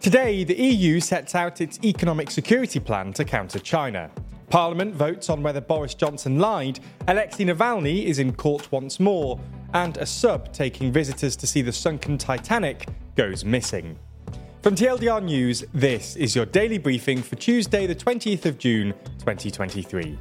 Today, the EU sets out its economic security plan to counter China. Parliament votes on whether Boris Johnson lied, Alexei Navalny is in court once more, and a sub taking visitors to see the sunken Titanic goes missing. From TLDR News, this is your daily briefing for Tuesday, the 20th of June, 2023.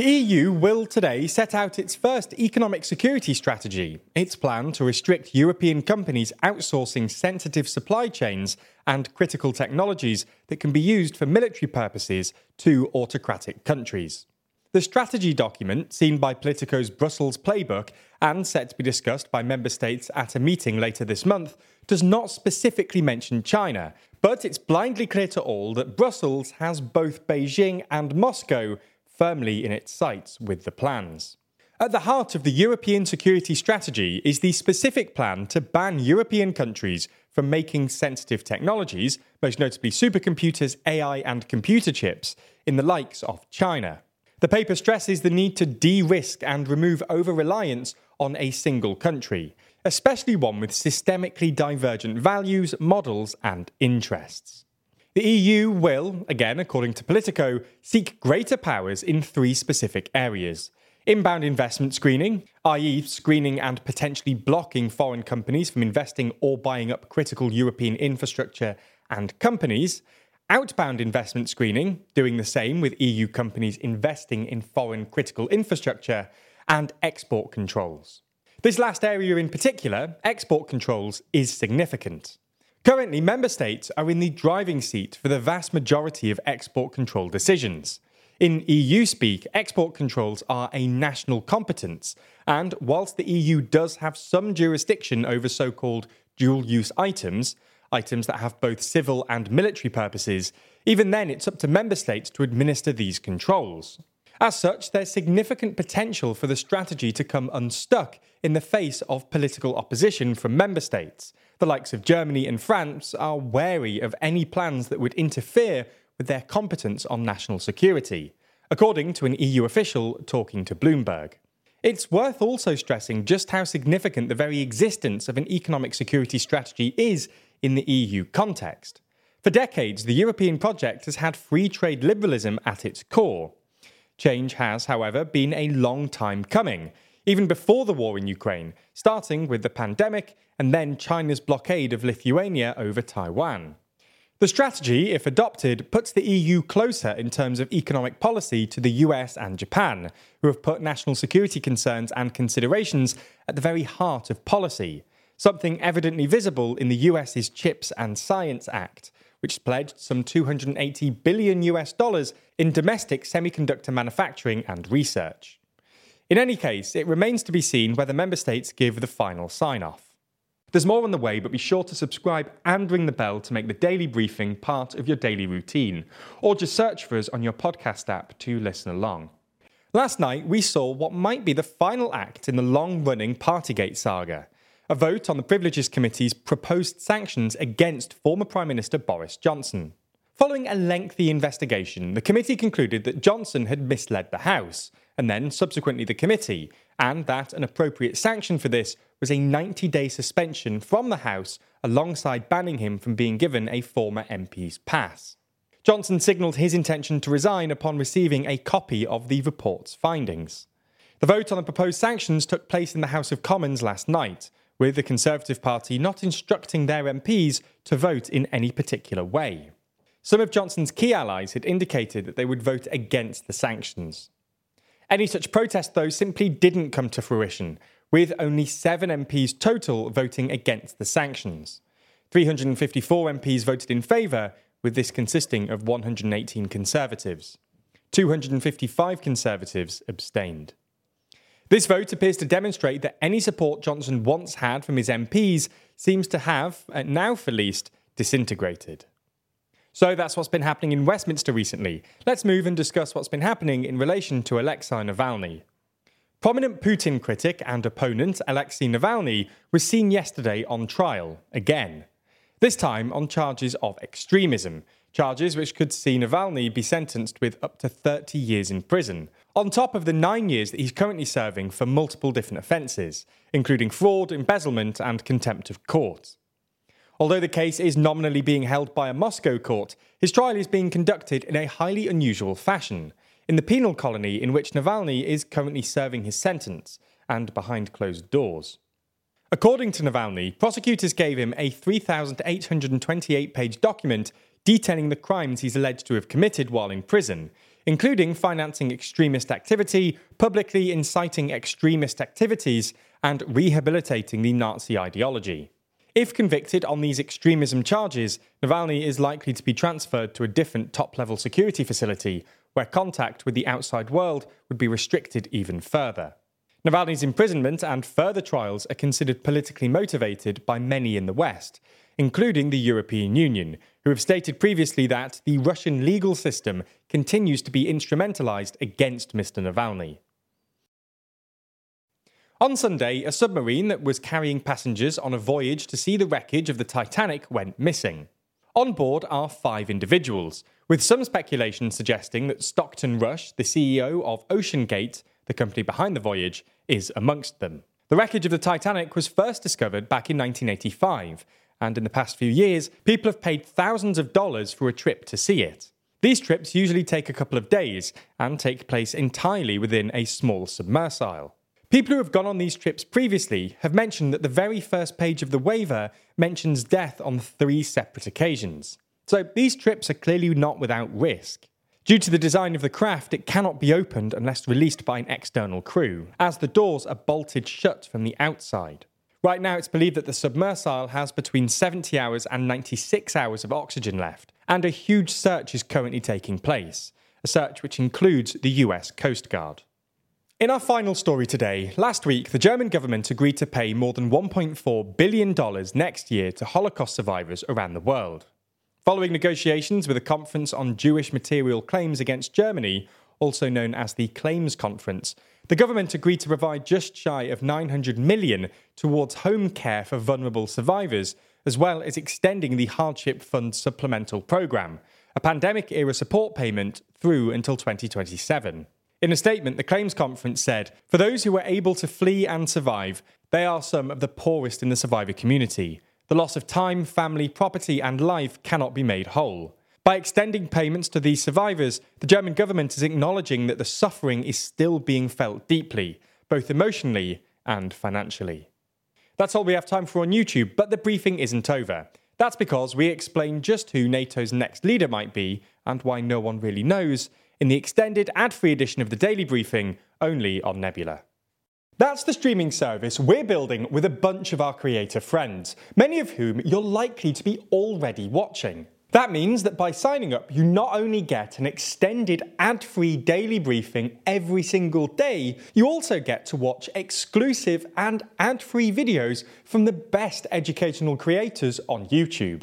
The EU will today set out its first economic security strategy, its plan to restrict European companies outsourcing sensitive supply chains and critical technologies that can be used for military purposes to autocratic countries. The strategy document, seen by Politico's Brussels playbook and set to be discussed by member states at a meeting later this month, does not specifically mention China, but it's blindly clear to all that Brussels has both Beijing and Moscow firmly in its sights with the plans. At the heart of the European security strategy is the specific plan to ban European countries from making sensitive technologies, most notably supercomputers, AI, and computer chips, in the likes of China. The paper stresses the need to de risk and remove over reliance on a single country, especially one with systemically divergent values, models, and interests. The EU will, again according to Politico, seek greater powers in three specific areas. Inbound investment screening, i.e., screening and potentially blocking foreign companies from investing or buying up critical European infrastructure and companies. Outbound investment screening, doing the same with EU companies investing in foreign critical infrastructure. And export controls. This last area in particular, export controls, is significant. Currently, member states are in the driving seat for the vast majority of export control decisions. In EU speak, export controls are a national competence, and whilst the EU does have some jurisdiction over so called dual use items, items that have both civil and military purposes, even then it's up to member states to administer these controls. As such, there's significant potential for the strategy to come unstuck in the face of political opposition from member states. The likes of Germany and France are wary of any plans that would interfere with their competence on national security, according to an EU official talking to Bloomberg. It's worth also stressing just how significant the very existence of an economic security strategy is in the EU context. For decades, the European project has had free trade liberalism at its core. Change has, however, been a long time coming, even before the war in Ukraine, starting with the pandemic and then China's blockade of Lithuania over Taiwan. The strategy, if adopted, puts the EU closer in terms of economic policy to the US and Japan, who have put national security concerns and considerations at the very heart of policy, something evidently visible in the US's Chips and Science Act, which pledged some 280 billion US dollars in domestic semiconductor manufacturing and research. In any case, it remains to be seen whether member states give the final sign off. There's more on the way, but be sure to subscribe and ring the bell to make the daily briefing part of your daily routine, or just search for us on your podcast app to listen along. Last night, we saw what might be the final act in the long running Partygate saga a vote on the Privileges Committee's proposed sanctions against former Prime Minister Boris Johnson. Following a lengthy investigation, the committee concluded that Johnson had misled the House, and then subsequently the committee, and that an appropriate sanction for this was a 90 day suspension from the House alongside banning him from being given a former MP's pass. Johnson signalled his intention to resign upon receiving a copy of the report's findings. The vote on the proposed sanctions took place in the House of Commons last night, with the Conservative Party not instructing their MPs to vote in any particular way. Some of Johnson's key allies had indicated that they would vote against the sanctions. Any such protest, though, simply didn't come to fruition, with only seven MPs total voting against the sanctions. 354 MPs voted in favour, with this consisting of 118 Conservatives. 255 Conservatives abstained. This vote appears to demonstrate that any support Johnson once had from his MPs seems to have, uh, now for least, disintegrated. So that's what's been happening in Westminster recently. Let's move and discuss what's been happening in relation to Alexei Navalny. Prominent Putin critic and opponent Alexei Navalny was seen yesterday on trial, again. This time on charges of extremism, charges which could see Navalny be sentenced with up to 30 years in prison, on top of the nine years that he's currently serving for multiple different offences, including fraud, embezzlement, and contempt of court. Although the case is nominally being held by a Moscow court, his trial is being conducted in a highly unusual fashion, in the penal colony in which Navalny is currently serving his sentence, and behind closed doors. According to Navalny, prosecutors gave him a 3,828 page document detailing the crimes he's alleged to have committed while in prison, including financing extremist activity, publicly inciting extremist activities, and rehabilitating the Nazi ideology. If convicted on these extremism charges, Navalny is likely to be transferred to a different top level security facility, where contact with the outside world would be restricted even further. Navalny's imprisonment and further trials are considered politically motivated by many in the West, including the European Union, who have stated previously that the Russian legal system continues to be instrumentalized against Mr. Navalny. On Sunday, a submarine that was carrying passengers on a voyage to see the wreckage of the Titanic went missing. On board are five individuals, with some speculation suggesting that Stockton Rush, the CEO of OceanGate, the company behind the voyage, is amongst them. The wreckage of the Titanic was first discovered back in 1985, and in the past few years, people have paid thousands of dollars for a trip to see it. These trips usually take a couple of days and take place entirely within a small submersible. People who have gone on these trips previously have mentioned that the very first page of the waiver mentions death on three separate occasions. So these trips are clearly not without risk. Due to the design of the craft, it cannot be opened unless released by an external crew, as the doors are bolted shut from the outside. Right now, it's believed that the submersible has between 70 hours and 96 hours of oxygen left, and a huge search is currently taking place, a search which includes the US Coast Guard. In our final story today, last week the German government agreed to pay more than $1.4 billion next year to Holocaust survivors around the world. Following negotiations with a conference on Jewish material claims against Germany, also known as the Claims Conference, the government agreed to provide just shy of 900 million towards home care for vulnerable survivors, as well as extending the Hardship Fund Supplemental Programme, a pandemic era support payment through until 2027. In a statement, the Claims Conference said For those who were able to flee and survive, they are some of the poorest in the survivor community. The loss of time, family, property, and life cannot be made whole. By extending payments to these survivors, the German government is acknowledging that the suffering is still being felt deeply, both emotionally and financially. That's all we have time for on YouTube, but the briefing isn't over. That's because we explain just who NATO's next leader might be and why no one really knows in the extended ad free edition of the Daily Briefing, only on Nebula. That's the streaming service we're building with a bunch of our creator friends, many of whom you're likely to be already watching. That means that by signing up, you not only get an extended ad free daily briefing every single day, you also get to watch exclusive and ad free videos from the best educational creators on YouTube.